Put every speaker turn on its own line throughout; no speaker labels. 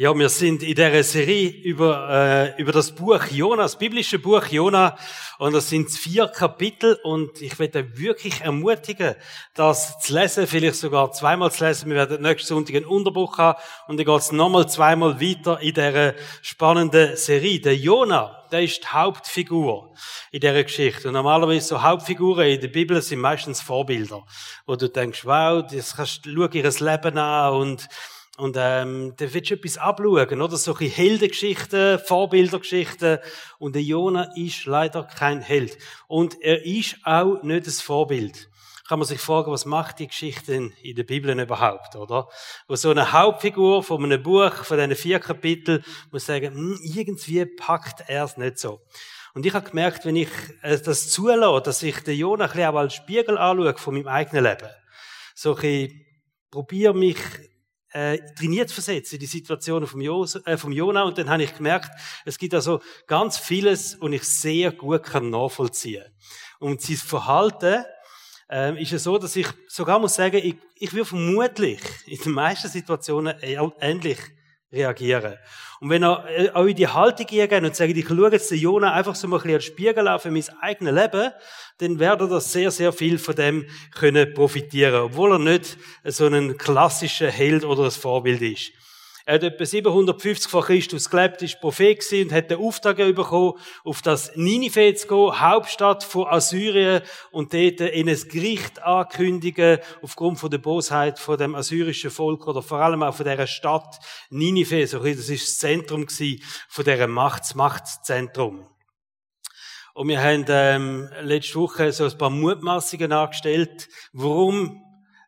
Ja, wir sind in der Serie über, äh, über das Buch Jona, das biblische Buch Jona. Und das sind vier Kapitel. Und ich werde wirklich ermutigen, das zu lesen, vielleicht sogar zweimal zu lesen. Wir werden nächsten Sonntag einen Unterbruch haben. Und dann geht es nochmal zweimal weiter in dieser spannenden Serie. Der Jona, der ist die Hauptfigur in dieser Geschichte. Und normalerweise so Hauptfiguren in der Bibel sind meistens Vorbilder. Wo du denkst, wow, das kannst, schau ihr Leben an und und ähm, da willst du etwas abschauen, oder? Solche Heldengeschichten, Vorbildergeschichten. Und der Jona ist leider kein Held. Und er ist auch nicht das Vorbild. Kann man sich fragen, was macht die Geschichte in der Bibel überhaupt, oder? Wo so eine Hauptfigur von einem Buch, von diesen vier Kapiteln, muss sagen, hm, irgendwie packt er es nicht so. Und ich habe gemerkt, wenn ich äh, das zulasse, dass ich den Jona ein bisschen auch als Spiegel anschaue von meinem eigenen Leben, so ein probiere mich äh, trainiert versetzt in die Situationen vom, Jos, äh, vom Jonah und dann habe ich gemerkt, es gibt also ganz vieles, und ich sehr gut kann nachvollziehen. Und sein Verhalten äh, ist es so, dass ich sogar muss sagen, ich, ich würde vermutlich in den meisten Situationen ähnlich reagieren. Und wenn er äh, auch in die Haltung geht und sagt, ich schaue jetzt den Jonah einfach so ein bisschen als Spiegel auf für mein eigenes Leben, dann werde er sehr, sehr viel von dem können profitieren, obwohl er nicht so ein klassischer Held oder ein Vorbild ist. Er hat etwa 750 vor Christus gelebt, ist Prophet und hat den Auftrag bekommen, auf das Ninive zu gehen, Hauptstadt von Assyrien, und dort in ein Gericht ankündigen, aufgrund von der Bosheit von dem assyrischen Volk oder vor allem auch von dieser Stadt Ninive. So, das ist das Zentrum von dieser Machts Machtzentrum. Und wir haben ähm, letzte Woche so ein paar Mutmaßungen angestellt, warum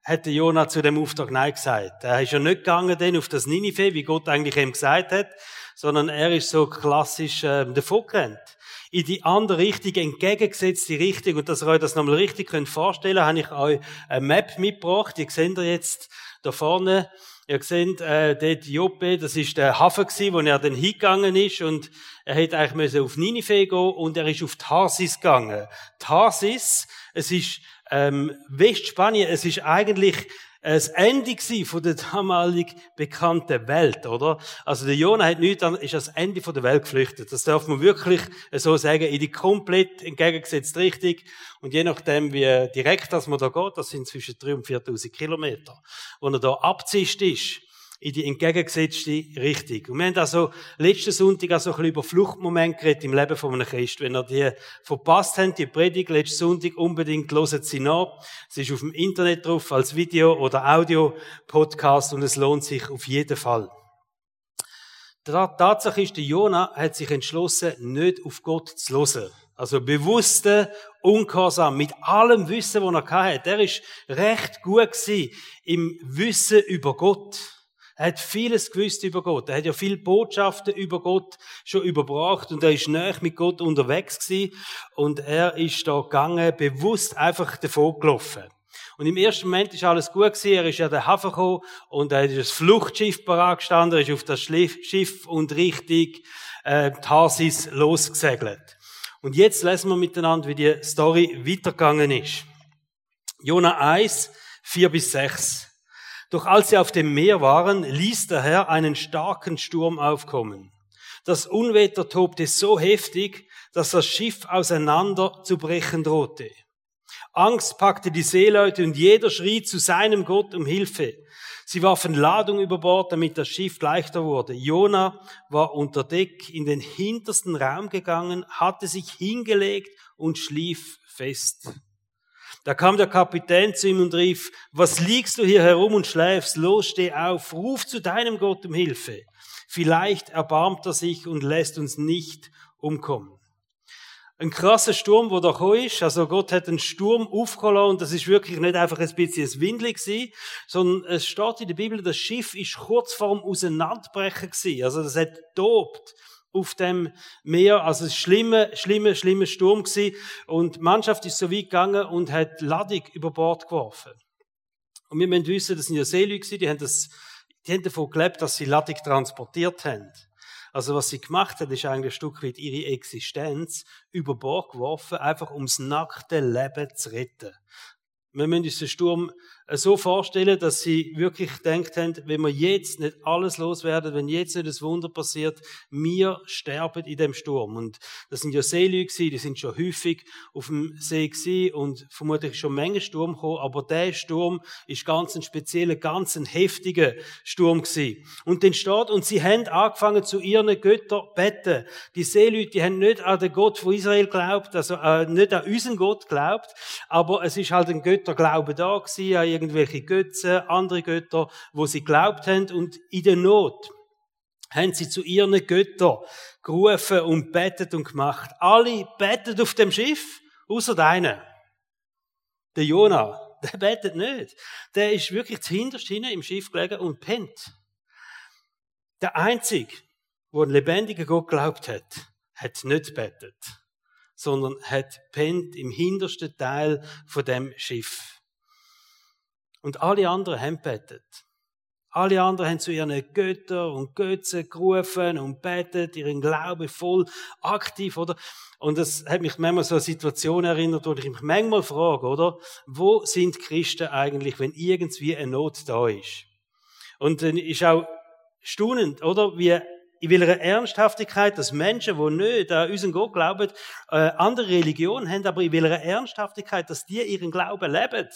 hat der Jonah zu dem Auftrag Nein gesagt. Er ist ja nicht gegangen dann auf das Ninive, wie Gott eigentlich ihm gesagt hat, sondern er ist so klassisch äh, davongerannt. In die andere Richtung, entgegengesetzte Richtung, und dass ihr euch das nochmal richtig könnt vorstellen habe ich euch eine Map mitgebracht. Ihr seht ihr jetzt da vorne, ihr seht, äh, dort Joppe, das ist der Hafen gewesen, wo er dann hingegangen ist, und er hätte eigentlich auf Ninive gehen und er ist auf Tarsis gegangen. Tarsis, es ist ähm, Westspanien, es ist eigentlich das Ende von der damalig bekannten Welt, oder? Also der Jonah hat nichts an, ist das Ende von der Welt geflüchtet. Das darf man wirklich so sagen, in die komplett entgegengesetzte Richtung. Und je nachdem, wie direkt das man da geht, das sind zwischen 3.000 und 4.000 Kilometer, wo er da abzischt ist, in die entgegengesetzte Richtung. Und wir haben also letzten Sonntag also ein bisschen über Fluchtmomente geredet im Leben von einem Christ. Wenn ihr die verpasst habt, die Predigt letzten Sonntag, unbedingt loset sie nach. Es ist auf dem Internet drauf als Video- oder Audio-Podcast und es lohnt sich auf jeden Fall. Die Tatsache ist, der Jonah hat sich entschlossen, nicht auf Gott zu hören. Also bewusste Ungehorsam mit allem Wissen, das er hatte. Er ist recht gut im Wissen über Gott. Er hat vieles gewusst über Gott. Er hat ja viele Botschaften über Gott schon überbracht und er ist näher mit Gott unterwegs gewesen und er ist da gegangen, bewusst einfach davon gelaufen. Und im ersten Moment ist alles gut gewesen. Er ist ja der Hafen gekommen und er ist das Fluchtschiff parat gestanden, er ist auf das Schiff und richtig äh, Tarsis losgesegelt. Und jetzt lesen wir miteinander, wie die Story weitergegangen ist. Jona 1, 4 bis 6. Doch als sie auf dem Meer waren, ließ der Herr einen starken Sturm aufkommen. Das Unwetter tobte so heftig, dass das Schiff auseinander zu brechen drohte. Angst packte die Seeleute und jeder schrie zu seinem Gott um Hilfe. Sie warfen Ladung über Bord, damit das Schiff leichter wurde. Jona war unter Deck in den hintersten Raum gegangen, hatte sich hingelegt und schlief fest. Da kam der Kapitän zu ihm und rief, was liegst du hier herum und schläfst? Los, steh auf, ruf zu deinem Gott um Hilfe. Vielleicht erbarmt er sich und lässt uns nicht umkommen. Ein krasser Sturm, wo da ist. Also Gott hat einen Sturm aufgeholt und das ist wirklich nicht einfach ein bisschen Windel gewesen, sondern es steht in der Bibel, das Schiff ist kurz vorm Auseinanderbrechen gewesen. Also das hat tobt auf dem Meer. Also es schlimme, schlimme, schlimme Sturm gewesen. Und die Mannschaft ist so weit gegangen und hat Ladung über Bord geworfen. Und wir müssen wissen, das sind ja Seeleute die haben das, die haben davon gelebt, dass sie Ladung transportiert haben. Also was sie gemacht hat, ist eigentlich ein Stück weit ihre Existenz über Bord geworfen, einfach ums nackte Leben zu retten. Wir müssen uns den Sturm so vorstellen, dass sie wirklich denkt haben, wenn wir jetzt nicht alles loswerden, wenn jetzt nicht das Wunder passiert, wir sterben in dem Sturm. Und das sind ja Seeleute die sind schon häufig auf dem See gewesen und vermutlich schon Menge Sturm gekommen, aber der Sturm ist ganz ein spezieller, ganz ein heftiger Sturm gewesen. Und den steht, und sie haben angefangen zu ihren Göttern beten. Die Seeleute, die haben nicht an den Gott von Israel glaubt, also äh, nicht an unseren Gott glaubt, aber es ist halt ein Götterglaube da gewesen, irgendwelche Götzen, andere Götter, wo sie glaubt haben und in der Not haben sie zu ihren Göttern gerufen und betet und gemacht. Alle betet auf dem Schiff, außer deinen. Der Jonah, der betet nicht. Der ist wirklich zuhinterst hinten im Schiff gelegen und pennt. Der Einzige, der an lebendigen Gott glaubt hat, hat nicht betet, sondern hat pennt im hintersten Teil von dem Schiff. Und alle anderen haben betet. Alle anderen haben zu ihren Göttern und Götzen gerufen und betet, ihren Glauben voll aktiv, oder? Und das hat mich manchmal so eine Situation erinnert, wo ich mich manchmal frage, oder? Wo sind Christen eigentlich, wenn irgendwie eine Not da ist? Und dann ist auch staunend, oder? Wie in welcher Ernsthaftigkeit, dass Menschen, die nicht an unseren Gott glauben, äh, andere Religionen haben, aber in welcher Ernsthaftigkeit, dass die ihren Glauben leben.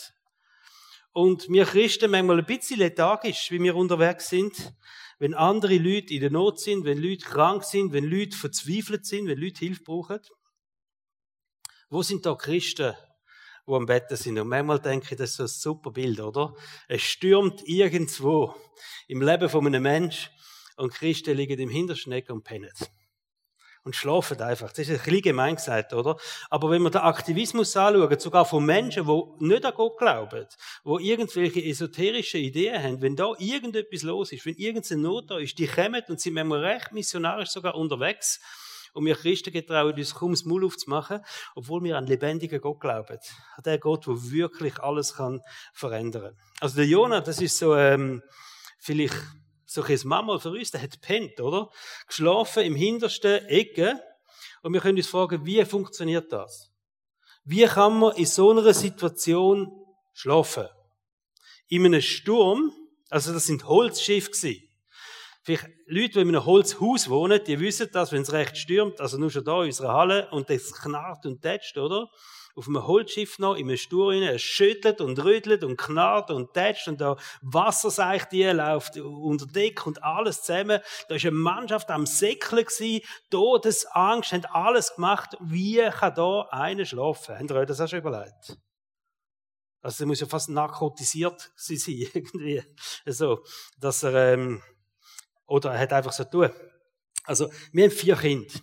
Und wir Christen manchmal ein bisschen lethargisch, wie wir unterwegs sind, wenn andere Leute in der Not sind, wenn Leute krank sind, wenn Leute verzweifelt sind, wenn Leute Hilfe brauchen. Wo sind da Christen, die am Betten sind? Und manchmal denke ich, das ist ein super Bild, oder? Es stürmt irgendwo im Leben von einem Menschen und Christen liegen im Hinterschneck und pennen und schlafen einfach. Das ist ein bisschen gemein gesagt, oder? Aber wenn wir den Aktivismus anschauen, sogar von Menschen, die nicht an Gott glauben, die irgendwelche esoterische Ideen haben, wenn da irgendetwas los ist, wenn irgendeine Not da ist, die kommen und sind manchmal recht missionarisch sogar unterwegs, und wir Christen getrauen uns kaum das Maul aufzumachen, obwohl wir an lebendigen Gott glauben. An den Gott, der wirklich alles kann verändern. Also der Jonah, das ist so, ähm, vielleicht so ein Mama für uns, der hat pennt, oder? Geschlafen im hintersten Ecke. Und wir können uns fragen, wie funktioniert das? Wie kann man in so einer Situation schlafen? In einem Sturm, also das sind Holzschiffe gewesen. Vielleicht Leute, die in einem Holzhaus wohnen, die wissen das, wenn es recht stürmt, also nur schon da in unserer Halle, und das knarrt und tätscht, oder? Auf einem Holzschiff noch, in einem Stur rein, es schüttelt und rüttelt und knarrt und tätscht und da Wasserseich die läuft unter Deck und alles zusammen. Da ist eine Mannschaft am Säckeln gewesen, Todesangst, haben alles gemacht. Wie kann da einer schlafen? Habt ihr euch das auch schon überlegt? Also, er muss ja fast narkotisiert sein, irgendwie. So, dass er, ähm, oder er hat einfach so tun. Also, wir haben vier Kinder.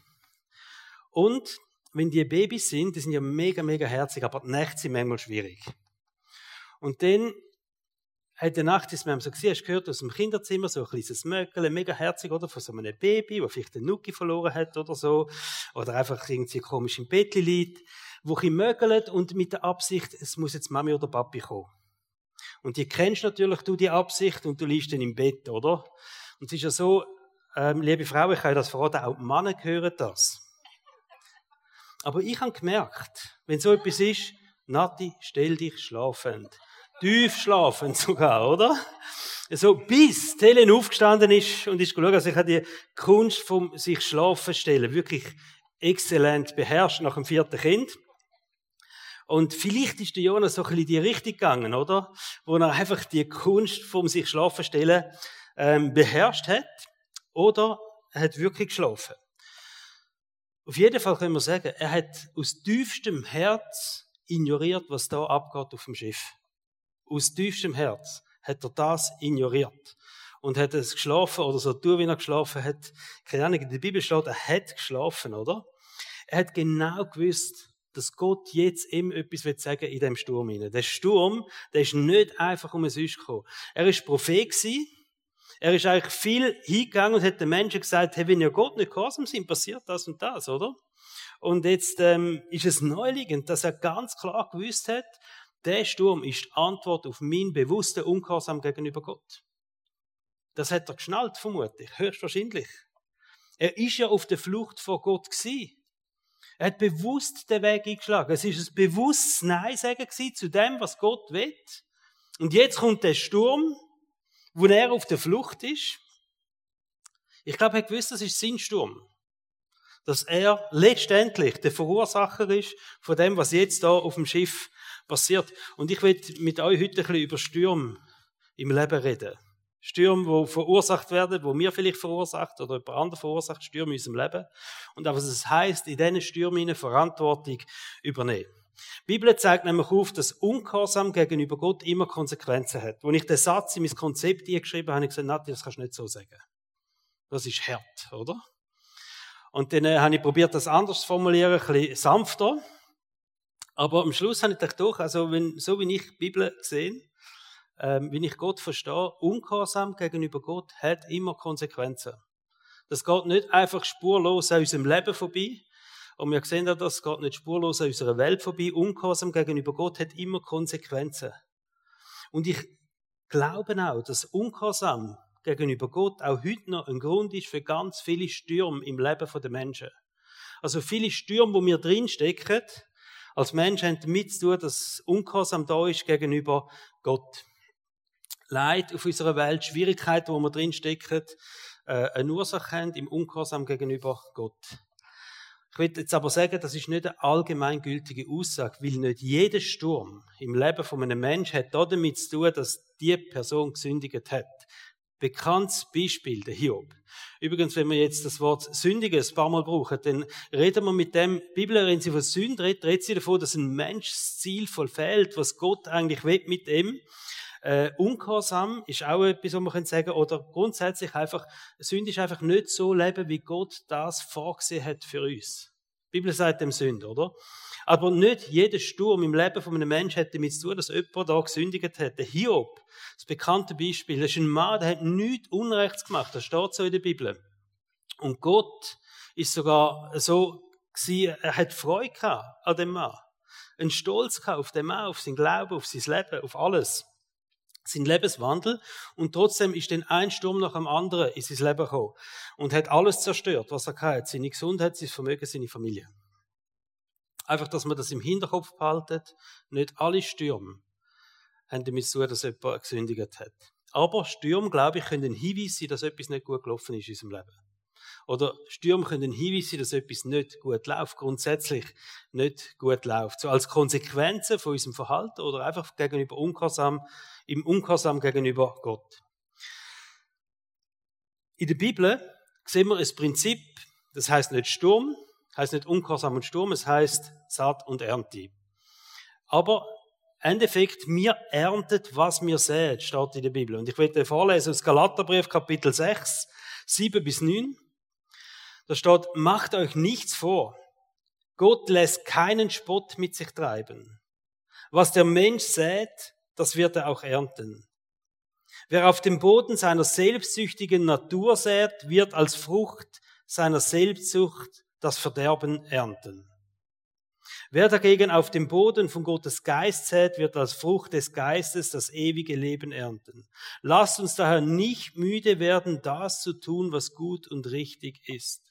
Und wenn die Babys sind, die sind ja mega, mega herzig, aber die Nächte sind manchmal schwierig. Und dann die Nacht, ist mir so gesehen, hast gehört aus dem Kinderzimmer, so ein kleines Möckel, mega herzig, oder, von so einem Baby, wo vielleicht den Nuki verloren hat oder so, oder einfach irgendwie komisch im Bett liegt, wo ich mögelt und mit der Absicht, es muss jetzt Mami oder Papi kommen. Und die kennst natürlich du die Absicht und du liegst dann im Bett, oder? Und es ist ja so, ähm, liebe Frau, ich kann das verraten, auch Männer hören das. Aber ich habe gemerkt, wenn so etwas ist, Nati, stell dich schlafend. Tief schlafend sogar, oder? So, bis Helen aufgestanden ist und ist geschaut, also ich habe die Kunst vom sich schlafen stellen wirklich exzellent beherrscht nach dem vierten Kind. Und vielleicht ist der Jonas so ein bisschen in die Richtung gegangen, oder? Wo er einfach die Kunst vom sich schlafen stellen ähm, beherrscht hat. Oder er hat wirklich geschlafen. Auf jeden Fall können wir sagen, er hat aus tiefstem Herz ignoriert, was da abgeht auf dem Schiff. Aus tiefstem Herz hat er das ignoriert. Und hat es geschlafen oder so tun, wie er geschlafen hat. Keine Ahnung, in der Bibel steht, er hat geschlafen, oder? Er hat genau gewusst, dass Gott jetzt ihm etwas sagen in dem Sturm hinein. Der Sturm, der ist nicht einfach um es gekommen. Er ist Prophet gewesen, er ist eigentlich viel hingegangen und hat den Menschen gesagt, hey, wenn ihr Gott nicht gehorsam sind, passiert das und das, oder? Und jetzt ähm, ist es neuliegend, dass er ganz klar gewusst hat, der Sturm ist die Antwort auf meinen bewussten Ungehorsam gegenüber Gott. Das hat er geschnallt, vermutlich, höchstwahrscheinlich. Er ist ja auf der Flucht vor Gott gewesen. Er hat bewusst den Weg eingeschlagen. Es ist ein bewusstes Nein sagen zu dem, was Gott will. Und jetzt kommt der Sturm, wo er auf der Flucht ist. Ich glaube, er gewusst, das ist sein Sturm. Dass er letztendlich der Verursacher ist von dem, was jetzt da auf dem Schiff passiert. Und ich will mit euch heute ein bisschen über Stürme im Leben reden. Stürme, die verursacht werden, wo wir vielleicht verursacht oder jemand anderes verursacht, Stürme in unserem Leben. Und auch was es heisst, in diesen Stürmen Verantwortung übernehmen. Die Bibel zeigt nämlich auf, dass Ungehorsam gegenüber Gott immer Konsequenzen hat. Als ich den Satz in mein Konzept eingeschrieben habe, habe ich gesagt, Nati, das kannst du nicht so sagen. Das ist hart, oder? Und dann äh, habe ich probiert, das anders zu formulieren, ein bisschen sanfter. Aber am Schluss habe ich gedacht, doch, also wenn, so wie ich die Bibel sehe, ähm, wie ich Gott verstehe, Ungehorsam gegenüber Gott hat immer Konsequenzen. Das geht nicht einfach spurlos an unserem Leben vorbei. Und wir sehen ja, das geht nicht spurlos an unserer Welt vorbei. Ungehorsam gegenüber Gott hat immer Konsequenzen. Und ich glaube auch, dass Ungehorsam gegenüber Gott auch heute noch ein Grund ist für ganz viele Stürme im Leben der Menschen. Also viele Stürme, wo wir drinstecken, als Menschen haben damit zu tun, dass Ungehorsam da ist gegenüber Gott. Leid auf unserer Welt, Schwierigkeiten, wo wir drinstecken, äh, eine Ursache haben im Ungehorsam gegenüber Gott. Ich will jetzt aber sagen, das ist nicht eine allgemeingültige Aussage, weil nicht jeder Sturm im Leben von einem Menschen hat damit zu tun, dass die Person gesündigt hat. Bekanntes Beispiel, der Hiob. Übrigens, wenn wir jetzt das Wort Sündige ein paar Mal brauchen, dann reden wir mit dem, die Bibel, wenn sie von Sünde redet, redet sie davon, dass ein Mensch das Ziel vollfällt, was Gott eigentlich will mit ihm. Äh, Ungehorsam ist auch etwas, was man sagen kann, oder grundsätzlich einfach, Sünde ist einfach nicht so leben, wie Gott das vorgesehen hat für uns. Die Bibel sagt dem Sünde, oder? Aber nicht jeder Sturm im Leben von einem Menschen hat damit zu tun, dass jemand da gesündigt hat. Der Hiob, das bekannte Beispiel, das ist ein Mann, der hat nichts Unrechts gemacht. Das steht so in der Bibel. Und Gott ist sogar so gewesen, er hat Freude an dem Mann. Ein Stolz auf den Mann, auf sein Glauben, auf sein Leben, auf alles sein Lebenswandel und trotzdem ist dann ein Sturm nach dem anderen in sein Leben gekommen und hat alles zerstört, was er hatte. Seine Gesundheit, sein Vermögen, seine Familie. Einfach, dass man das im Hinterkopf behaltet. Nicht alle Stürme haben damit zu dass jemand gesündigt hat. Aber Stürme, glaube ich, können ein Hinweis sein, dass etwas nicht gut gelaufen ist in unserem Leben. Oder Stürme können ein Hinweis sein, dass etwas nicht gut läuft, grundsätzlich nicht gut läuft. So als Konsequenzen von unserem Verhalten oder einfach gegenüber Ungehorsam im Ungehorsam gegenüber Gott. In der Bibel sehen wir ein Prinzip, das heißt nicht Sturm, heißt nicht Ungehorsam und Sturm, es heißt Saat und Ernte. Aber Endeffekt, mir erntet, was mir sät, steht in der Bibel. Und ich werde vorlesen aus Galaterbrief, Kapitel 6, 7 bis 9. Da steht, macht euch nichts vor. Gott lässt keinen Spott mit sich treiben. Was der Mensch sät, das wird er auch ernten. Wer auf dem Boden seiner selbstsüchtigen Natur sät, wird als Frucht seiner Selbstsucht das Verderben ernten. Wer dagegen auf dem Boden von Gottes Geist sät, wird als Frucht des Geistes das ewige Leben ernten. Lasst uns daher nicht müde werden, das zu tun, was gut und richtig ist.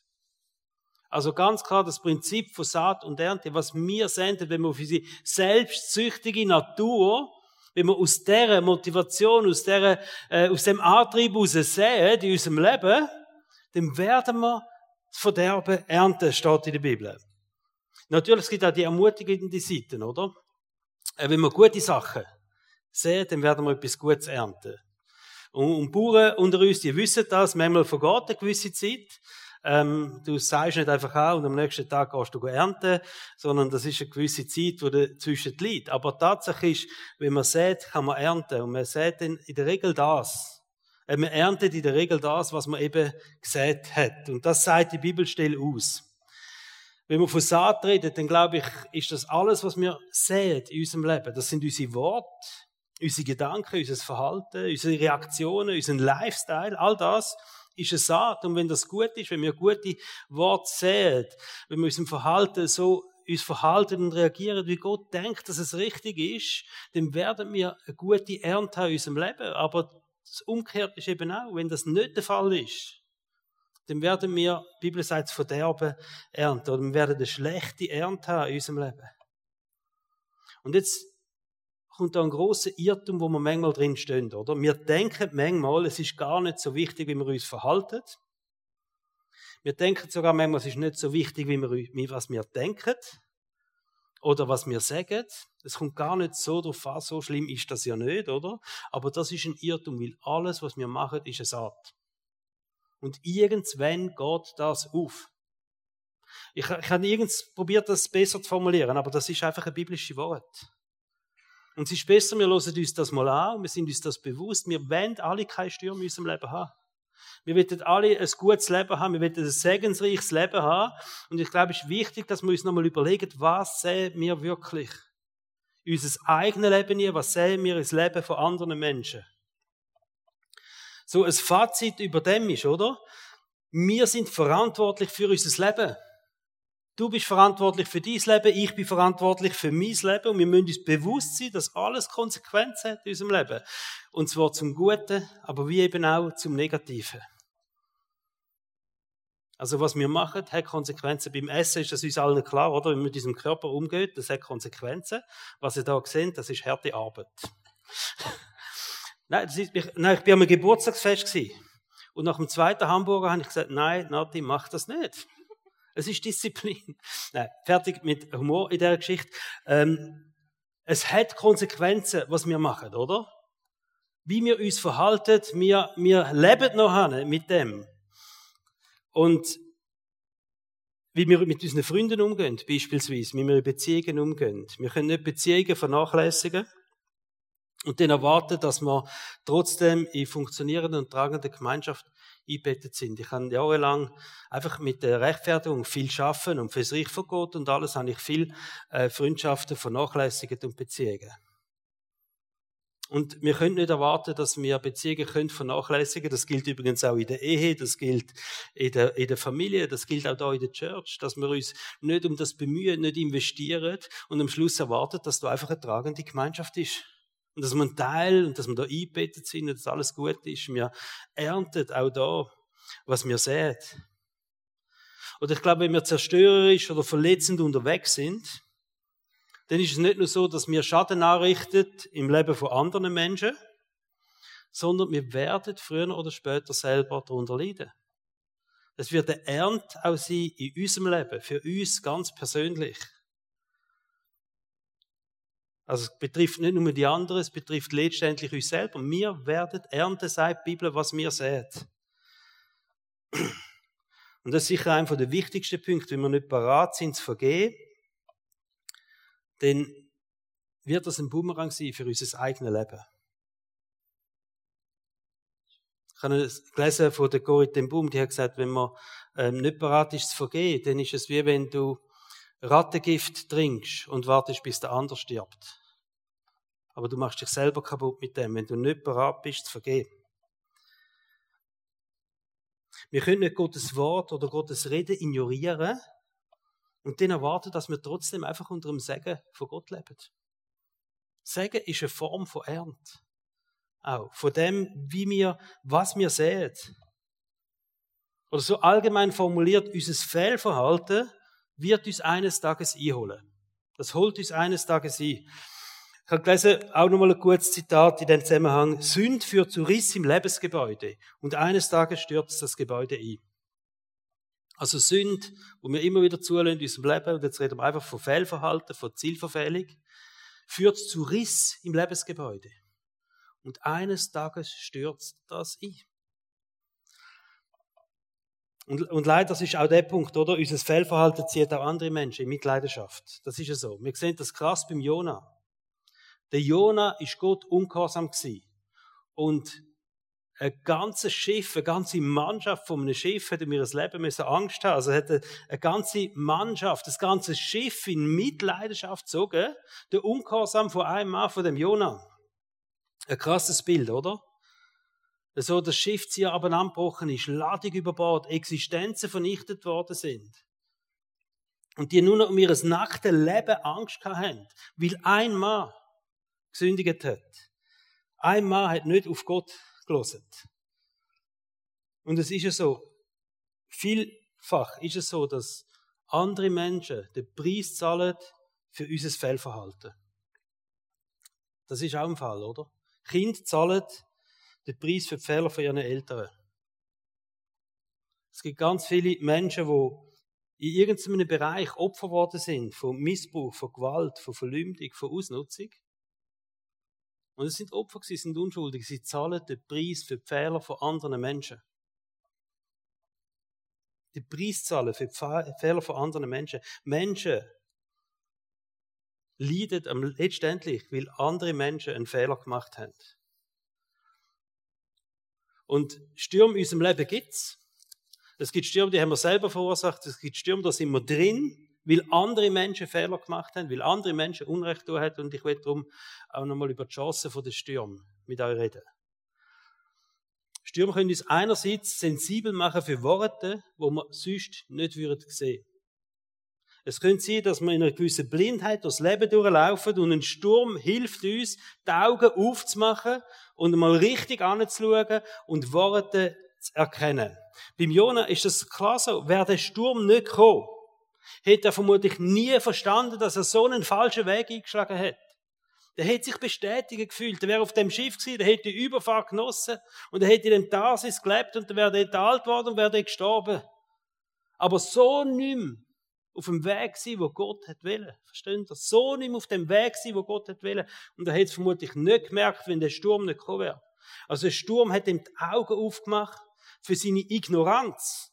Also ganz klar das Prinzip von Saat und Ernte, was mir sendet, wenn wir auf unsere selbstsüchtige Natur wenn wir aus dieser Motivation, aus, dieser, äh, aus dem Antrieb heraus sehen, in unserem Leben, dann werden wir das Verderben ernten, steht in der Bibel. Natürlich, es gibt auch die ermutigenden Seiten, oder? Äh, wenn wir gute Sachen sehen, dann werden wir etwas Gutes ernten. Und, und Bauern unter uns, die wissen das, manchmal vergeht eine gewisse Zeit. Ähm, du sagst nicht einfach an und am nächsten Tag gehst du ernten, sondern das ist eine gewisse Zeit, die dazwischen liegt. Aber Tatsache ist, wenn man sät, kann man ernten. Und man sät in der Regel das. Äh, man erntet in der Regel das, was man eben gesät hat. Und das sagt die Bibelstelle aus. Wenn wir von Saat reden, dann glaube ich, ist das alles, was wir sehen in unserem Leben. Das sind unsere Worte, unsere Gedanken, unser Verhalten, unsere Reaktionen, unseren Lifestyle, all das ist es Saat. Und wenn das gut ist, wenn wir gute Worte sehen, wenn wir unserem Verhalten so uns verhalten und reagieren, wie Gott denkt, dass es richtig ist, dann werden wir eine gute Ernte haben in unserem Leben. Aber das Umgekehrte ist eben auch, wenn das nicht der Fall ist, dann werden wir, die Bibel sagt, Verderben ernten. Oder wir werden eine schlechte Ernte haben in unserem Leben. Und jetzt kommt da ein großer Irrtum, wo wir manchmal drin stehen, oder? Wir denken manchmal, es ist gar nicht so wichtig, wie wir uns verhalten. Wir denken sogar manchmal, es ist nicht so wichtig, wie wir, was wir denken oder was wir sagen. Es kommt gar nicht so darauf an, so schlimm ist das ja nicht, oder? Aber das ist ein Irrtum, weil alles, was wir machen, ist eine Saat. Und irgendwann geht das auf. Ich, ich habe nirgends probiert, das besser zu formulieren, aber das ist einfach ein biblisches Wort. Und es ist besser, wir hören uns das mal an wir sind uns das bewusst. Wir wollen alle keine Stürme in unserem Leben haben. Wir wollen alle ein gutes Leben haben, wir wollen ein segensreiches Leben haben. Und ich glaube, es ist wichtig, dass wir uns nochmal überlegen, was sehen wir wirklich? Unser eigenes Leben hier, was sehen wir ins Leben von anderen Menschen? So ein Fazit über dem ist, oder? Wir sind verantwortlich für unser Leben. Du bist verantwortlich für dein Leben, ich bin verantwortlich für mein Leben und wir müssen uns bewusst sein, dass alles Konsequenzen hat in unserem Leben. Und zwar zum Guten, aber wie eben auch zum Negativen. Also was wir machen, hat Konsequenzen. Beim Essen ist das uns allen klar, oder? Wenn man mit diesem Körper umgeht, das hat Konsequenzen. Was ihr da seht, das ist harte Arbeit. nein, ist, ich, nein, ich bin am Geburtstagsfest gewesen. Und nach dem zweiten Hamburger habe ich gesagt, nein, Nati, mach das nicht. Es ist Disziplin. Nein, fertig mit Humor in der Geschichte. Ähm, es hat Konsequenzen, was wir machen, oder? Wie wir uns verhalten, wir, wir leben noch mit dem. Und wie wir mit unseren Freunden umgehen, beispielsweise, wie wir in Beziehungen umgehen. Wir können nicht Beziehungen vernachlässigen und dann erwarten, dass wir trotzdem in funktionierender und tragender Gemeinschaft eingebettet sind. Ich habe jahrelang einfach mit der Rechtfertigung viel schaffen und fürs Reich von Gott und alles habe ich viel äh, Freundschaften vernachlässigt und Beziehungen. Und wir können nicht erwarten, dass wir Beziehungen können vernachlässigen. Das gilt übrigens auch in der Ehe, das gilt in der, in der Familie, das gilt auch da in der Church, dass wir uns nicht um das bemühen, nicht investieren und am Schluss erwarten, dass da einfach eine tragende Gemeinschaft ist. Und dass wir ein Teil und dass wir da eingebettet sind und dass alles gut ist. Wir ernten auch da, was wir sehen. Oder ich glaube, wenn wir zerstörerisch oder verletzend unterwegs sind, dann ist es nicht nur so, dass wir Schaden anrichten im Leben von anderen Menschen, sondern wir werden früher oder später selber darunter leiden. Es wird eine Ernte auch sein in unserem Leben, für uns ganz persönlich. Also es betrifft nicht nur die anderen, es betrifft letztendlich uns selber. Wir werden ernten, sagt die Bibel, was wir sehen. Und das ist sicher einer der wichtigsten Punkte, wenn wir nicht parat sind zu vergehen, dann wird das ein Bumerang sein für unser eigenes Leben. Ich habe gelesen von der Corrie ten Boom, die hat gesagt, wenn man ähm, nicht parat ist zu vergehen, dann ist es wie wenn du Rattengift trinkst und wartest, bis der andere stirbt. Aber du machst dich selber kaputt mit dem, wenn du nicht bereit bist zu vergeben. Wir können nicht Gottes Wort oder Gottes Rede ignorieren und dann erwarten, dass wir trotzdem einfach unter dem Segen von Gott leben. Segen ist eine Form von Ernte. Auch von dem, wie wir, was wir sehen. Oder so allgemein formuliert, unser Fehlverhalten wird uns eines Tages einholen. Das holt uns eines Tages ein. Ich habe gelesen, auch nochmal ein gutes Zitat in dem Zusammenhang. Sünd führt zu Riss im Lebensgebäude und eines Tages stürzt das Gebäude ein. Also Sünd, wo wir immer wieder zulassen in unserem Leben, und jetzt reden wir einfach von Fehlverhalten, von Zielverfehlung, führt zu Riss im Lebensgebäude. Und eines Tages stürzt das ein. Und, und leider, das ist auch der Punkt, oder? Unser Fehlverhalten zieht auch andere Menschen in Mitleidenschaft. Das ist ja so. Wir sehen das krass beim Jonah. Der Jona ist Gott ungehorsam gewesen. Und ein ganzes Schiff, eine ganze Mannschaft von einem Schiff hätte mir das Leben müssen Angst haben. Also hätte eine ganze Mannschaft, das ganze Schiff in Mitleidenschaft gezogen. Der Ungehorsam von einem Mann, von dem Jona. Ein krasses Bild, oder? So das Schiff hier aber angebrochen ist, Ladung über Bord, Existenzen vernichtet worden sind. Und die nur noch um ihr nacktes Leben Angst haben, weil ein Mann gesündigt hat. Ein Mann hat nicht auf Gott gelesen. Und es ist ja so, vielfach ist es so, dass andere Menschen den Preis zahlen für unser Fehlverhalten. Das ist auch ein Fall, oder? Kinder zahlen den Preis für die Fehler von ihren Eltern. Es gibt ganz viele Menschen, die in irgendeinem Bereich Opfer geworden sind von Missbrauch, von Gewalt, von Verleumdung, von Ausnutzung. Und es sind Opfer, sie sind unschuldig, sie zahlen den Preis für die Fehler von anderen Menschen. Den Preis zahlen für die Fehler von anderen Menschen. Menschen leiden letztendlich, weil andere Menschen einen Fehler gemacht haben. Und Stürme in unserem Leben gibt's. Es gibt Stürme, die haben wir selber verursacht. Es gibt Stürme, da sind wir drin, weil andere Menschen Fehler gemacht haben, weil andere Menschen Unrecht tun haben. Und ich will darum auch nochmal über die Chancen der Stürme mit euch reden. Stürme können uns einerseits sensibel machen für Worte, wo man sonst nicht sehen würden. Es könnte sein, dass wir in einer gewissen Blindheit durchs Leben durchlaufen und ein Sturm hilft uns, die Augen aufzumachen und mal richtig anzuschauen und Worte zu erkennen. Beim Jona ist das klar so. Wäre der Sturm nicht gekommen, hätte er vermutlich nie verstanden, dass er so einen falschen Weg eingeschlagen hat. Der hätte sich bestätigt gefühlt. Der wäre auf dem Schiff gewesen, der hätte die Überfahrt genossen und er hätte in dem Tarsis gelebt und der wäre dort alt worden und wäre dort gestorben. Aber so nicht auf dem Weg sein, wo Gott hat wollen. Verstehen ihr? So nicht auf dem Weg sein, wo Gott hat wollen. Und er hätte es vermutlich nicht gemerkt, wenn der Sturm nicht gekommen wäre. Also der Sturm hat ihm die Augen aufgemacht für seine Ignoranz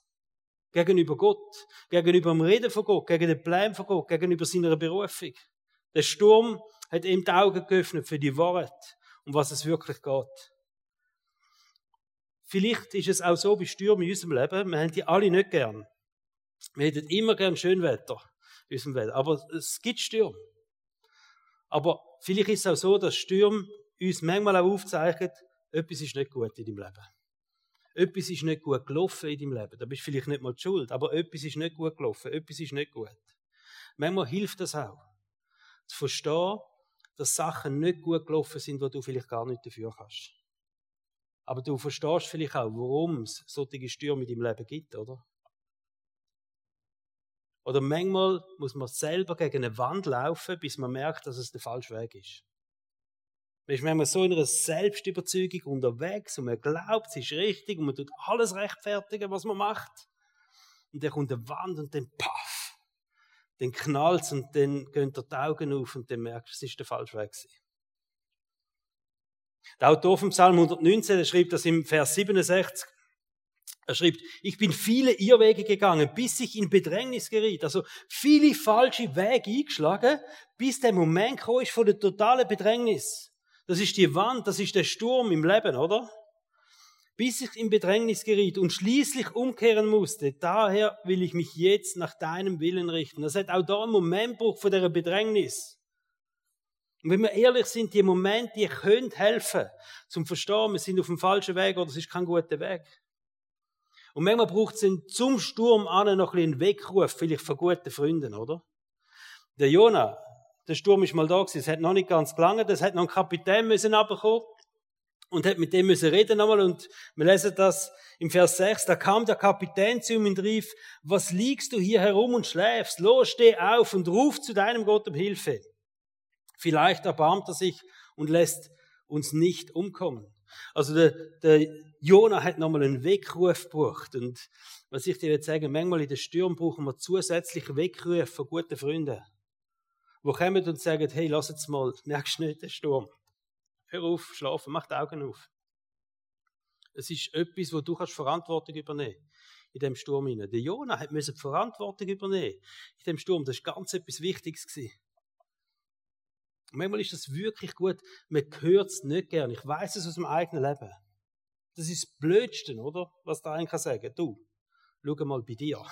gegenüber Gott, gegenüber dem Reden von Gott, gegen den Plan von Gott, gegenüber seiner Berufung. Der Sturm hat ihm die Augen geöffnet für die Wahrheit, um was es wirklich geht. Vielleicht ist es auch so bei Stürmen in unserem Leben, wir haben die alle nicht gern. Wir hätten immer gern Schönwetter in unserem Wetter, aber es gibt Stürme. Aber vielleicht ist es auch so, dass Stürme uns manchmal auch aufzeichnen, etwas ist nicht gut in deinem Leben. Etwas ist nicht gut gelaufen in deinem Leben. Da bist du vielleicht nicht mal schuld, aber etwas ist nicht gut gelaufen, etwas ist nicht gut. Manchmal hilft das auch, zu verstehen, dass Sachen nicht gut gelaufen sind, wo du vielleicht gar nicht dafür kannst. Aber du verstehst vielleicht auch, warum es solche Stürme in deinem Leben gibt, oder? Oder manchmal muss man selber gegen eine Wand laufen, bis man merkt, dass es der falsche Weg ist. Man ist manchmal so in einer Selbstüberzeugung unterwegs und man glaubt, es ist richtig und man tut alles rechtfertigen, was man macht. Und dann kommt eine Wand und dann paff, dann knallt und dann gehen die Augen auf und dann merkst du, es ist der falsche Weg. Der Autor vom Psalm 119, der schreibt das im Vers 67, er schreibt, ich bin viele Irrwege gegangen, bis ich in Bedrängnis geriet. Also viele falsche Wege eingeschlagen, bis der Moment kam ist von der totalen Bedrängnis. Das ist die Wand, das ist der Sturm im Leben, oder? Bis ich in Bedrängnis geriet und schließlich umkehren musste. Daher will ich mich jetzt nach deinem Willen richten. Das hat auch da einen Momentbruch von der Bedrängnis. Und wenn wir ehrlich sind, die Momente, die können helfen, zum Verstehen, wir sind auf dem falschen Weg oder es ist kein guter Weg. Und manchmal braucht es zum Sturm an noch ein einen Weckruf, vielleicht von guten Freunden, oder? Der Jonah, der Sturm ist mal da gewesen, es hat noch nicht ganz gelangt, es hat noch einen Kapitän müssen runterkommen und hat mit dem müssen reden nochmal und wir lesen das im Vers 6, da kam der Kapitän zu ihm und rief, was liegst du hier herum und schläfst? Los, steh auf und ruf zu deinem Gott um Hilfe. Vielleicht erbarmt er sich und lässt uns nicht umkommen. Also der, der Jona hat nochmal einen Weckruf gebraucht. Und was ich dir jetzt sagen, manchmal in den Stürmen brauchen wir zusätzliche Weckruf von guten Freunden. Die kommen und sagen, hey, lass jetzt mal, merkst du nicht den Sturm? Hör auf, schlafen, mach die Augen auf. Es ist etwas, wo du kannst Verantwortung übernehmen in dem Sturm hinein. Der Jona hat die Verantwortung übernehmen in dem Sturm. Das war ganz etwas Wichtiges gewesen. Manchmal ist das wirklich gut. Man hört es nicht gern. Ich weiß es aus dem eigenen Leben. Das ist das Blödste, oder? Was der einen kann. Du, schau mal bei dir.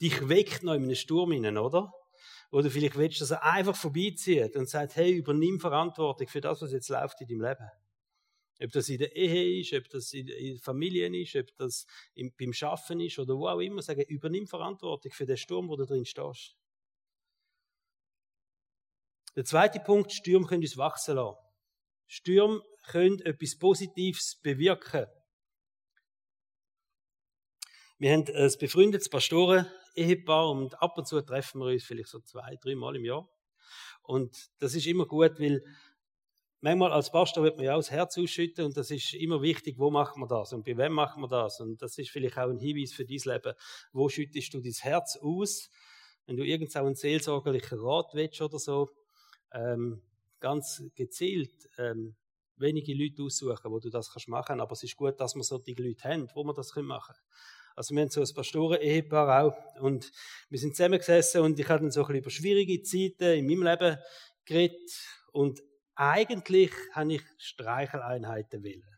Dich weckt noch in einen Sturm hinein, oder? Du vielleicht willst, dass er einfach vorbeizieht und sagt, hey, übernimm Verantwortung für das, was jetzt läuft in deinem Leben. Ob das in der Ehe ist, ob das in der Familie ist, ob das beim Schaffen ist oder wo auch immer. Sagen, übernimm Verantwortung für den Sturm, wo du drin stehst. Der zweite Punkt, Stürme können uns wachsen lassen. Stürme können etwas Positives bewirken. Wir haben ein befreundetes Pastoren-Ehepaar und ab und zu treffen wir uns vielleicht so zwei, drei Mal im Jahr. Und das ist immer gut, weil manchmal als Pastor wird man ja auch das Herz ausschütten und das ist immer wichtig, wo machen wir das und bei wem machen wir das und das ist vielleicht auch ein Hinweis für dein Leben. Wo schüttest du dein Herz aus? Wenn du irgend einen seelsorgerlichen Rat willst oder so, ähm, ganz gezielt ähm, wenige Leute aussuchen, wo du das kannst machen. Aber es ist gut, dass wir solche Leute haben, wo wir das machen können. Also wir haben so ein Pastoren-Ehepaar auch und wir sind zusammengesessen und ich hatte so ein bisschen über schwierige Zeiten in meinem Leben geredet und eigentlich habe ich Streicheleinheiten willen.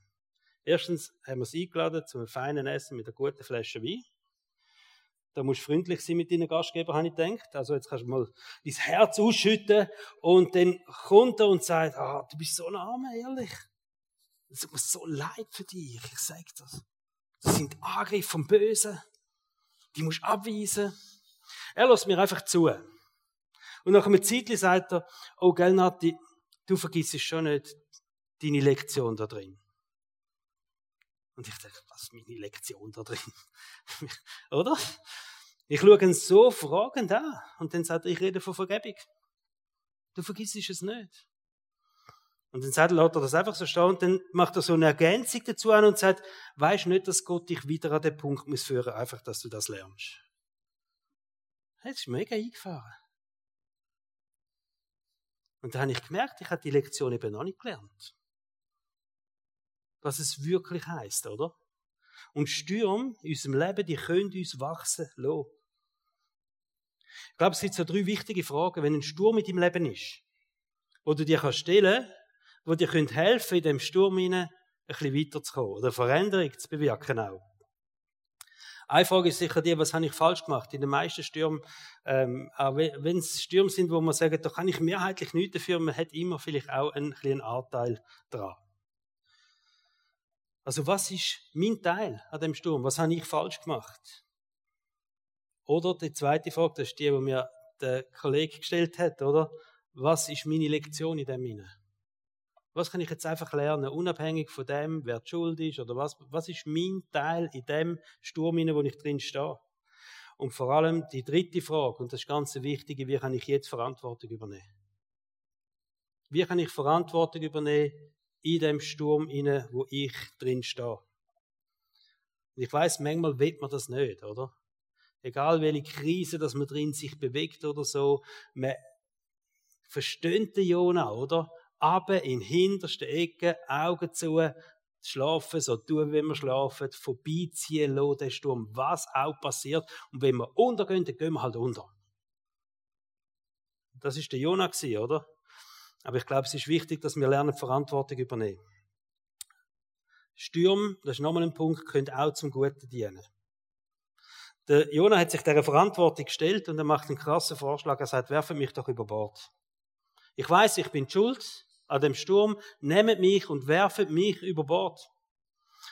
Erstens haben wir sie eingeladen zu einem feinen Essen mit einer guten Flasche Wein. Da musst du freundlich sein mit deinen Gastgebern, habe ich gedacht. Also jetzt kannst du mal dein Herz ausschütten und dann kommt er und sagt, ah, du bist so ein Armer, ehrlich. Es tut mir so leid für dich, ich sage das. Das sind Angriffe vom Bösen. Die musst du abweisen. Er lässt mir einfach zu. Und nach einem Zeitchen sagt er, oh, gell, Nati, du vergisst schon nicht deine Lektion da drin. Und ich denke, was ist meine Lektion da drin? Oder? Ich schaue ihn so fragend an. Und dann sagt er, ich rede von Vergebung. Du vergisst es nicht. Und dann sagt, lässt er das einfach so stehen und dann macht er so eine Ergänzung dazu an und sagt, weisst nicht, dass Gott dich wieder an den Punkt muss führen, einfach, dass du das lernst. Das ist mega eingefahren. Und da habe ich gemerkt, ich habe die Lektion eben noch nicht gelernt. Was es wirklich heißt, oder? Und Stürme in unserem Leben, die können uns wachsen lassen. Ich glaube, es sind so drei wichtige Fragen, wenn ein Sturm mit deinem Leben ist, wo du dir stellen kannst, wo dir helfen können, in dem Sturm hinein ein bisschen weiterzukommen oder Veränderung zu bewirken auch. Eine Frage ist sicher die, was habe ich falsch gemacht? In den meisten Stürmen, ähm, auch wenn es Stürme sind, wo man sagt, da kann ich mehrheitlich nichts dafür, man hat immer vielleicht auch einen kleinen Anteil dran. Also was ist mein Teil an dem Sturm? Was habe ich falsch gemacht? Oder die zweite Frage, das ist die, die mir der Kollege gestellt hat, oder? Was ist meine Lektion in dem hinein? Was kann ich jetzt einfach lernen, unabhängig von dem, wer die schuld ist oder was? Was ist mein Teil in dem Sturm, wo ich drin stehe? Und vor allem die dritte Frage, und das ist ganz wichtig, wie kann ich jetzt Verantwortung übernehmen? Wie kann ich Verantwortung übernehmen in dem Sturm, wo ich drin stehe? Ich weiß, manchmal will man das nicht, oder? Egal welche Krise, dass man drin sich bewegt oder so, man versteht den Jona, oder? Aber in hintersten Ecke, Augen zu, schlafen, so tun, wie wir schlafen, vorbeiziehen lassen, den Sturm, was auch passiert. Und wenn wir untergehen, dann gehen wir halt unter. Das ist der Jonah oder? Aber ich glaube, es ist wichtig, dass wir lernen, Verantwortung übernehmen. Sturm, das ist nochmal ein Punkt, könnte auch zum Guten dienen. Der Jonah hat sich dieser Verantwortung gestellt und er macht einen krassen Vorschlag. Er sagt, werfe mich doch über Bord. Ich weiß, ich bin schuld an dem Sturm, nehmt mich und werft mich über Bord.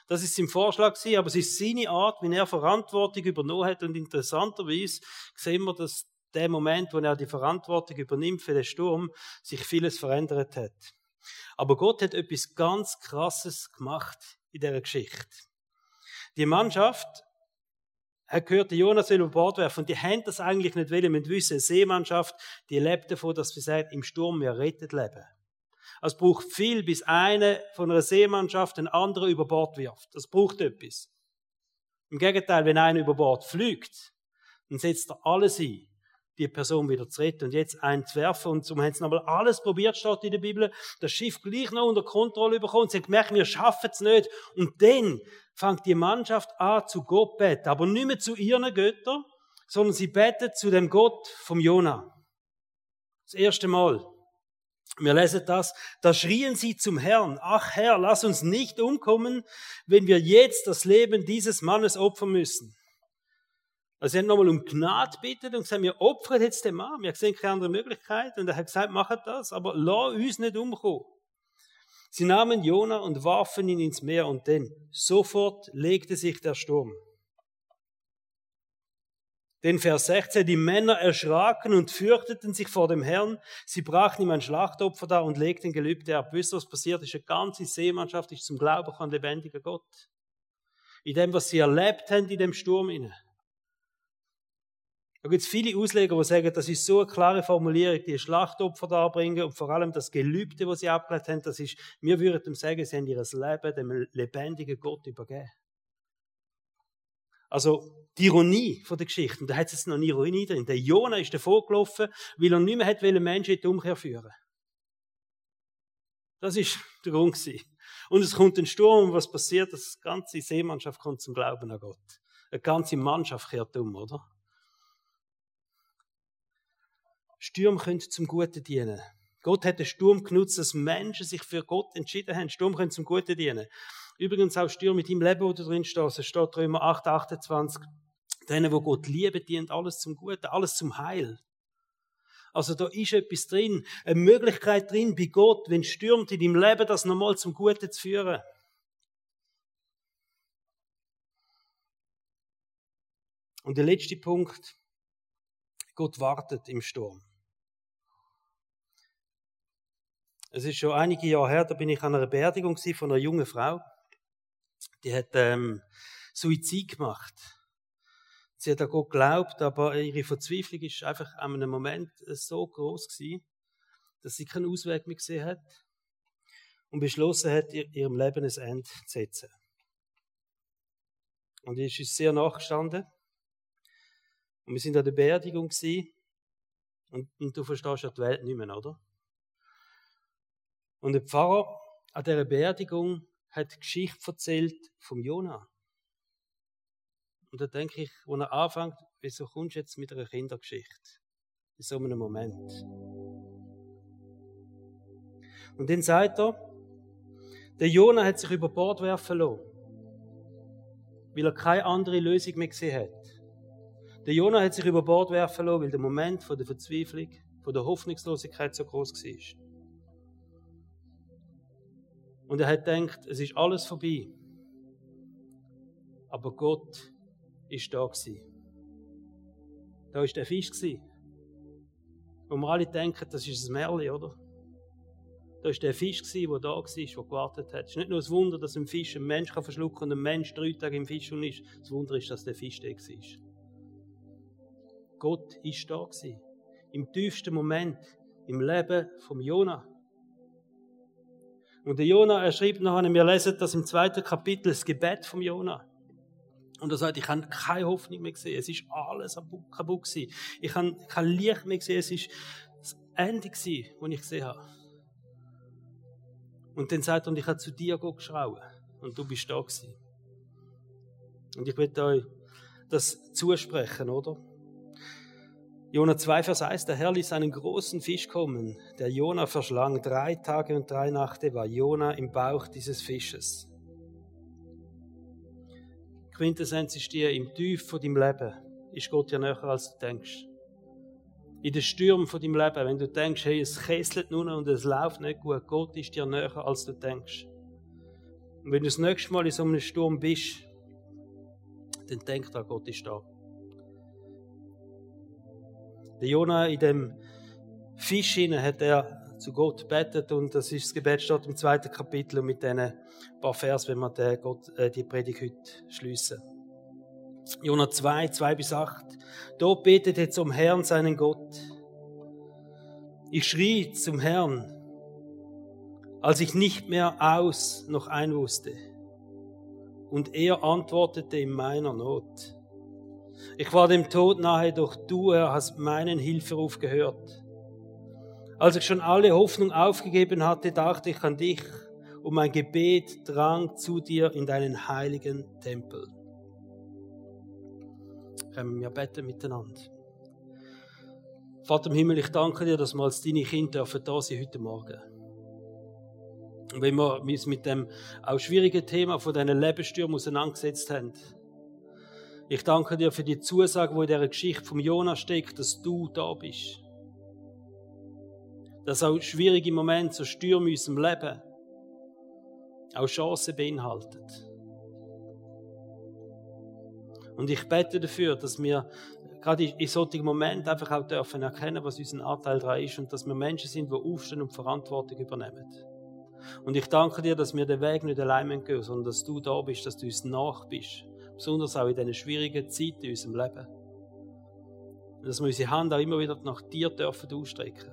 Das ist sein Vorschlag aber es ist seine Art, wie er Verantwortung übernommen hat. Und interessanterweise sehen wir, dass der Moment, wo er die Verantwortung übernimmt für den Sturm, sich vieles verändert hat. Aber Gott hat etwas ganz Krasses gemacht in dieser Geschichte. Die Mannschaft hat gehört, Jonas will über Bord werfen. Und die haben das eigentlich nicht wollen. Wir wissen, eine Seemannschaft, die lebt davon, dass sie sagt, im Sturm wir rettet leben. Es braucht viel, bis eine von einer Seemannschaft den anderen über Bord wirft. Das braucht etwas. Im Gegenteil, wenn einer über Bord fliegt, dann setzt er alles ein, die Person wieder zu retten und jetzt einen zu werfen. Und so haben sie nochmal alles probiert, steht in der Bibel, das Schiff gleich noch unter Kontrolle bekommen. Sie haben gemerkt, wir schaffen es nicht. Und dann fängt die Mannschaft an zu Gott beten, aber nicht mehr zu ihren Göttern, sondern sie betet zu dem Gott vom Jona. Das erste Mal. Wir lesen das, da schrien sie zum Herrn, ach Herr, lass uns nicht umkommen, wenn wir jetzt das Leben dieses Mannes opfern müssen. Also sie haben nochmal um Gnade bittet und gesagt, wir opfern jetzt den Mann, wir sehen keine andere Möglichkeit. Und er hat gesagt, machet das, aber lass uns nicht umkommen. Sie nahmen Jona und warfen ihn ins Meer und denn sofort legte sich der Sturm. Den Vers 16, die Männer erschraken und fürchteten sich vor dem Herrn. Sie brachten ihm ein Schlachtopfer dar und legten Gelübde ab. Wisst ihr, was passiert ist? Eine ganze Seemannschaft ist zum Glauben an lebendigen Gott. In dem, was sie erlebt haben, in dem Sturm. Da gibt es viele Ausleger, die sagen, das ist so eine klare Formulierung, die Schlachtopfer darbringen und vor allem das Gelübde, das sie abgelehnt haben, das ist, wir würden sagen, sie haben ihr Leben dem lebendigen Gott übergeben. Also, die Ironie von der Geschichte, und da hat es noch nie Ironie drin. Der Jona ist davor gelaufen, weil er nicht mehr hat Menschen in die Umkehr führen Das ist der Grund gewesen. Und es kommt ein Sturm, und was passiert? Das ganze Seemannschaft kommt zum Glauben an Gott. Eine ganze Mannschaft kehrt um, oder? Stürme können zum Guten dienen. Gott hat den Sturm genutzt, dass Menschen sich für Gott entschieden haben. Sturm können zum Guten dienen. Übrigens auch Stürme mit deinem Leben, wo du drin stehst. Es steht Römer 8, 28. Denen, wo Gott lieben, dient alles zum Guten, alles zum Heil. Also da ist etwas drin, eine Möglichkeit drin bei Gott, wenn es stürmt in deinem Leben, das nochmal zum Guten zu führen. Und der letzte Punkt, Gott wartet im Sturm. Es ist schon einige Jahre her, da bin ich an einer Beerdigung von einer jungen Frau. Die hat ähm, Suizid gemacht. Sie hat an Gott geglaubt, aber ihre Verzweiflung ist einfach an einem Moment so groß gewesen, dass sie keinen Ausweg mehr gesehen hat und beschlossen hat, ihrem Leben ein Ende zu setzen. Und ich ist sehr nachgestanden. Und wir sind an der Beerdigung gewesen. Und, und du verstehst ja die Welt nicht mehr, oder? Und der Pfarrer an dieser Beerdigung hat die Geschichte erzählt vom Jona. Und da denke ich, wo er anfängt, wieso kommst du jetzt mit einer Kindergeschichte? In so einem Moment. Und dann sagt er, der Jona hat sich über Bord werfen lassen, weil er keine andere Lösung mehr gesehen hat. Der Jona hat sich über Bord werfen lassen, weil der Moment von der Verzweiflung, von der Hoffnungslosigkeit so groß war. Und er hat gedacht, es ist alles vorbei. Aber Gott ist da gewesen. Da ist der Fisch gewesen. Wo wir alle denken, das ist ein Märchen, oder? Da ist der Fisch gewesen, der da war, der gewartet hat. Es ist nicht nur das Wunder, dass ein Fisch einen Mensch verschlucken kann und ein Mensch drei Tage im Fisch und ist. Das Wunder ist, dass der Fisch da war. Gott ist da gewesen. Im tiefsten Moment im Leben vom Jonah. Und der Jonah, er schreibt nachher, wir lesen das im zweiten Kapitel, das Gebet vom Jonah. Und er sagt, ich habe keine Hoffnung mehr gesehen. Es ist alles kaputt gewesen. Ich habe kein Licht mehr gesehen. Es ist das Ende gewesen, das ich gesehen habe. Und dann sagt er, und ich habe zu dir geschrauen. Und du bist da gewesen. Und ich will euch das zusprechen, oder? Jona 2, Vers 1, der Herr ließ einen großen Fisch kommen, der Jona verschlang. Drei Tage und drei Nächte war Jona im Bauch dieses Fisches. Quintessenz ist dir, im Tief von deinem Leben ist Gott ja näher, als du denkst. In den Stürmen von deinem Leben, wenn du denkst, hey, es kesselt nur und es läuft nicht gut, Gott ist dir näher, als du denkst. Und wenn du das nächste Mal in so einem Sturm bist, dann denk da, Gott ist da. Der Jonah in dem Fisch hat er zu Gott betet und das ist das Gebet steht im zweiten Kapitel und mit diesen paar Vers, wenn wir den Gott, äh, die Predigt heute schließen. Jonah 2, 2 bis 8. Dort betet er zum Herrn, seinen Gott. Ich schrie zum Herrn, als ich nicht mehr aus noch ein wusste. Und er antwortete in meiner Not. Ich war dem Tod nahe, doch du, Herr, hast meinen Hilferuf gehört. Als ich schon alle Hoffnung aufgegeben hatte, dachte ich an dich und mein Gebet drang zu dir in deinen heiligen Tempel. Können wir beten miteinander. Vater im Himmel, ich danke dir, dass wir als deine Kinder dürfen da sein heute Morgen. Und wenn wir uns mit dem auch schwierigen Thema von diesen Lebensstürmen auseinandergesetzt haben, ich danke dir für die Zusage, wo in dieser Geschichte vom Jonah steckt, dass du da bist. Dass auch schwierige Momente, so Stürme in unserem Leben, auch Chancen beinhaltet. Und ich bete dafür, dass wir gerade in solchen Momenten einfach auch dürfen erkennen, was unser Anteil daran ist und dass wir Menschen sind, die aufstehen und Verantwortung übernehmen. Und ich danke dir, dass wir den Weg nicht allein gehen, sondern dass du da bist, dass du uns nach bist besonders auch in diesen schwierigen Zeiten in unserem Leben. dass wir unsere Hand auch immer wieder nach dir dürfen ausstrecken.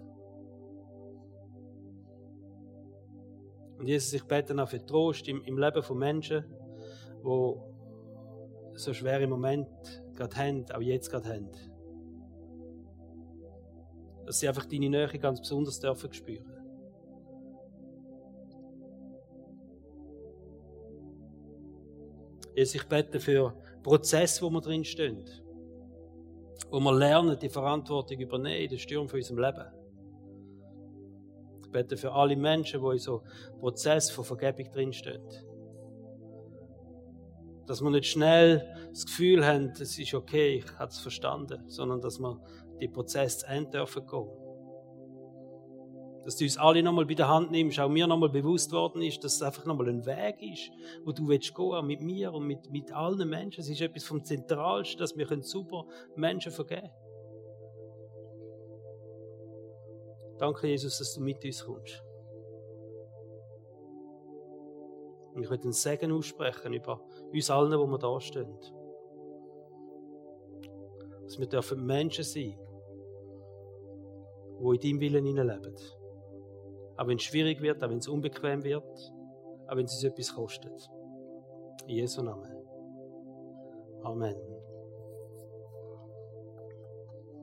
Und Jesus, ich bete auch für Trost im, im Leben von Menschen, die so schwere Momente gerade haben, auch jetzt gerade haben. Dass sie einfach deine Nähe ganz besonders dürfen spüren. Jesus, ich bete für Prozesse, wo wir drin stehen. Wo wir lernen, die Verantwortung übernehmen, den Sturm von unserem Leben. Ich bete für alle Menschen, die in so Prozess von Vergebung drinstehen. Dass wir nicht schnell das Gefühl haben, es ist okay, ich habe es verstanden, sondern dass wir die Prozess zu Ende dürfen gehen dass du uns alle nochmal bei der Hand nimmst, auch mir nochmal bewusst worden ist, dass es einfach nochmal ein Weg ist, wo du willst gehen, mit mir und mit, mit allen Menschen. Es ist etwas vom Zentralsten, dass wir super Menschen vergeben können. Danke, Jesus, dass du mit uns kommst. Und ich möchte einen Segen aussprechen über uns allen, wo wir da stehen. Dass wir dürfen Menschen sein, die in deinem Willen leben. Auch wenn es schwierig wird, auch wenn es unbequem wird, auch wenn es uns etwas kostet. In Jesu Namen. Amen.